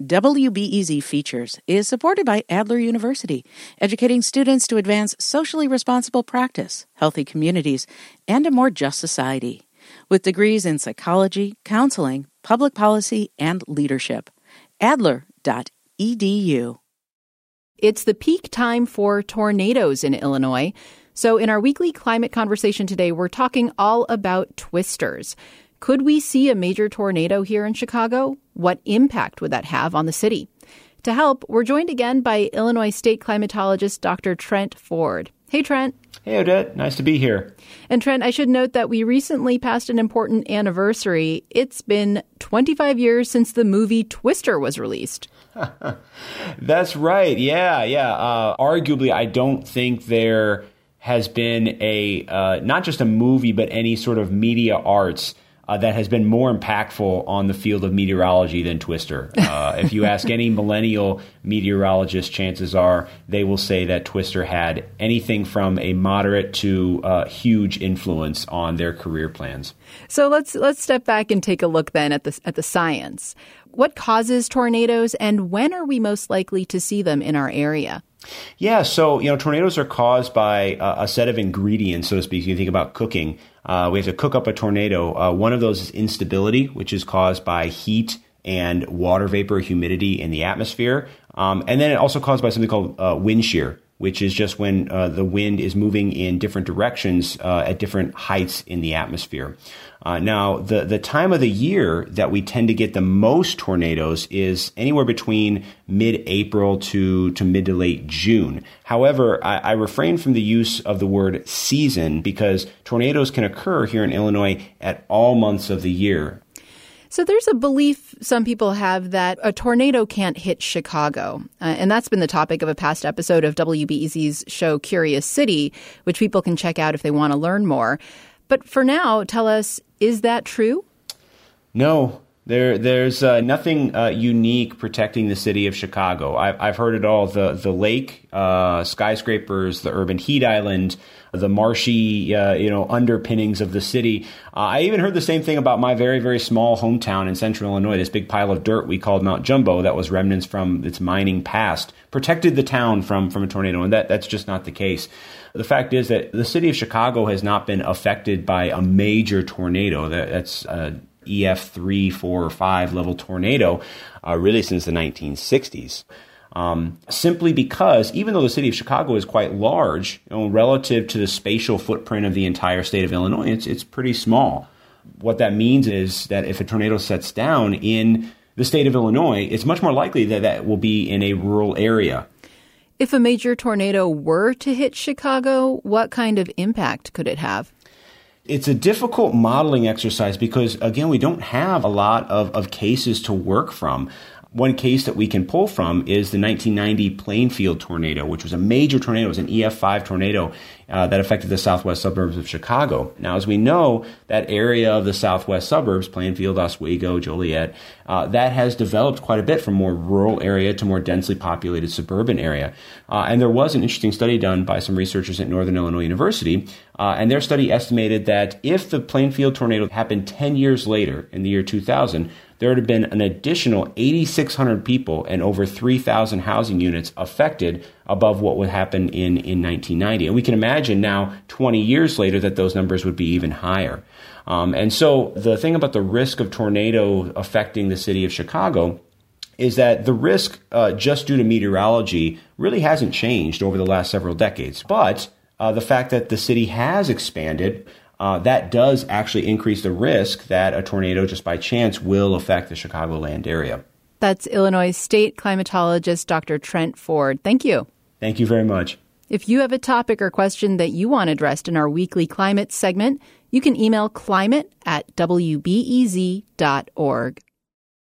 WBEZ Features is supported by Adler University, educating students to advance socially responsible practice, healthy communities, and a more just society. With degrees in psychology, counseling, public policy, and leadership. Adler.edu. It's the peak time for tornadoes in Illinois. So, in our weekly climate conversation today, we're talking all about twisters. Could we see a major tornado here in Chicago? What impact would that have on the city? To help, we're joined again by Illinois state climatologist Dr. Trent Ford. Hey, Trent. Hey, Odette. Nice to be here. And, Trent, I should note that we recently passed an important anniversary. It's been 25 years since the movie Twister was released. That's right. Yeah, yeah. Uh, arguably, I don't think there has been a, uh, not just a movie, but any sort of media arts uh, that has been more impactful on the field of meteorology than Twister. Uh, if you ask any millennial meteorologist, chances are they will say that Twister had anything from a moderate to uh, huge influence on their career plans. So let's let's step back and take a look then at the at the science. What causes tornadoes, and when are we most likely to see them in our area? Yeah, so you know, tornadoes are caused by a set of ingredients, so to speak. You think about cooking. Uh, we have to cook up a tornado. Uh, one of those is instability, which is caused by heat and water vapor, humidity in the atmosphere, um, and then it also caused by something called uh, wind shear, which is just when uh, the wind is moving in different directions uh, at different heights in the atmosphere. Uh, now, the, the time of the year that we tend to get the most tornadoes is anywhere between mid-April to, to mid to late June. However, I, I refrain from the use of the word season because tornadoes can occur here in Illinois at all months of the year. So there's a belief some people have that a tornado can't hit Chicago. Uh, and that's been the topic of a past episode of WBEZ's show Curious City, which people can check out if they want to learn more. But for now, tell us, is that true? No, there, there's uh, nothing uh, unique protecting the city of Chicago. I've, I've heard it all: the the lake, uh, skyscrapers, the urban heat island, the marshy, uh, you know, underpinnings of the city. Uh, I even heard the same thing about my very very small hometown in central Illinois. This big pile of dirt we called Mount Jumbo that was remnants from its mining past protected the town from from a tornado, and that that's just not the case. The fact is that the city of Chicago has not been affected by a major tornado. That, that's uh, EF 3, 4, or 5 level tornado uh, really since the 1960s. Um, simply because even though the city of Chicago is quite large, you know, relative to the spatial footprint of the entire state of Illinois, it's, it's pretty small. What that means is that if a tornado sets down in the state of Illinois, it's much more likely that that will be in a rural area. If a major tornado were to hit Chicago, what kind of impact could it have? It's a difficult modeling exercise because, again, we don't have a lot of, of cases to work from. One case that we can pull from is the 1990 Plainfield tornado, which was a major tornado. It was an EF5 tornado uh, that affected the southwest suburbs of Chicago. Now, as we know, that area of the southwest suburbs, Plainfield, Oswego, Joliet, uh, that has developed quite a bit from more rural area to more densely populated suburban area. Uh, and there was an interesting study done by some researchers at Northern Illinois University, uh, and their study estimated that if the Plainfield tornado happened 10 years later, in the year 2000, there would have been an additional 8,600 people and over 3,000 housing units affected above what would happen in, in 1990. And we can imagine now, 20 years later, that those numbers would be even higher. Um, and so the thing about the risk of tornado affecting the city of Chicago is that the risk uh, just due to meteorology really hasn't changed over the last several decades. But uh, the fact that the city has expanded uh, that does actually increase the risk that a tornado, just by chance, will affect the Chicagoland area. That's Illinois state climatologist Dr. Trent Ford. Thank you. Thank you very much. If you have a topic or question that you want addressed in our weekly climate segment, you can email climate at wbez.org.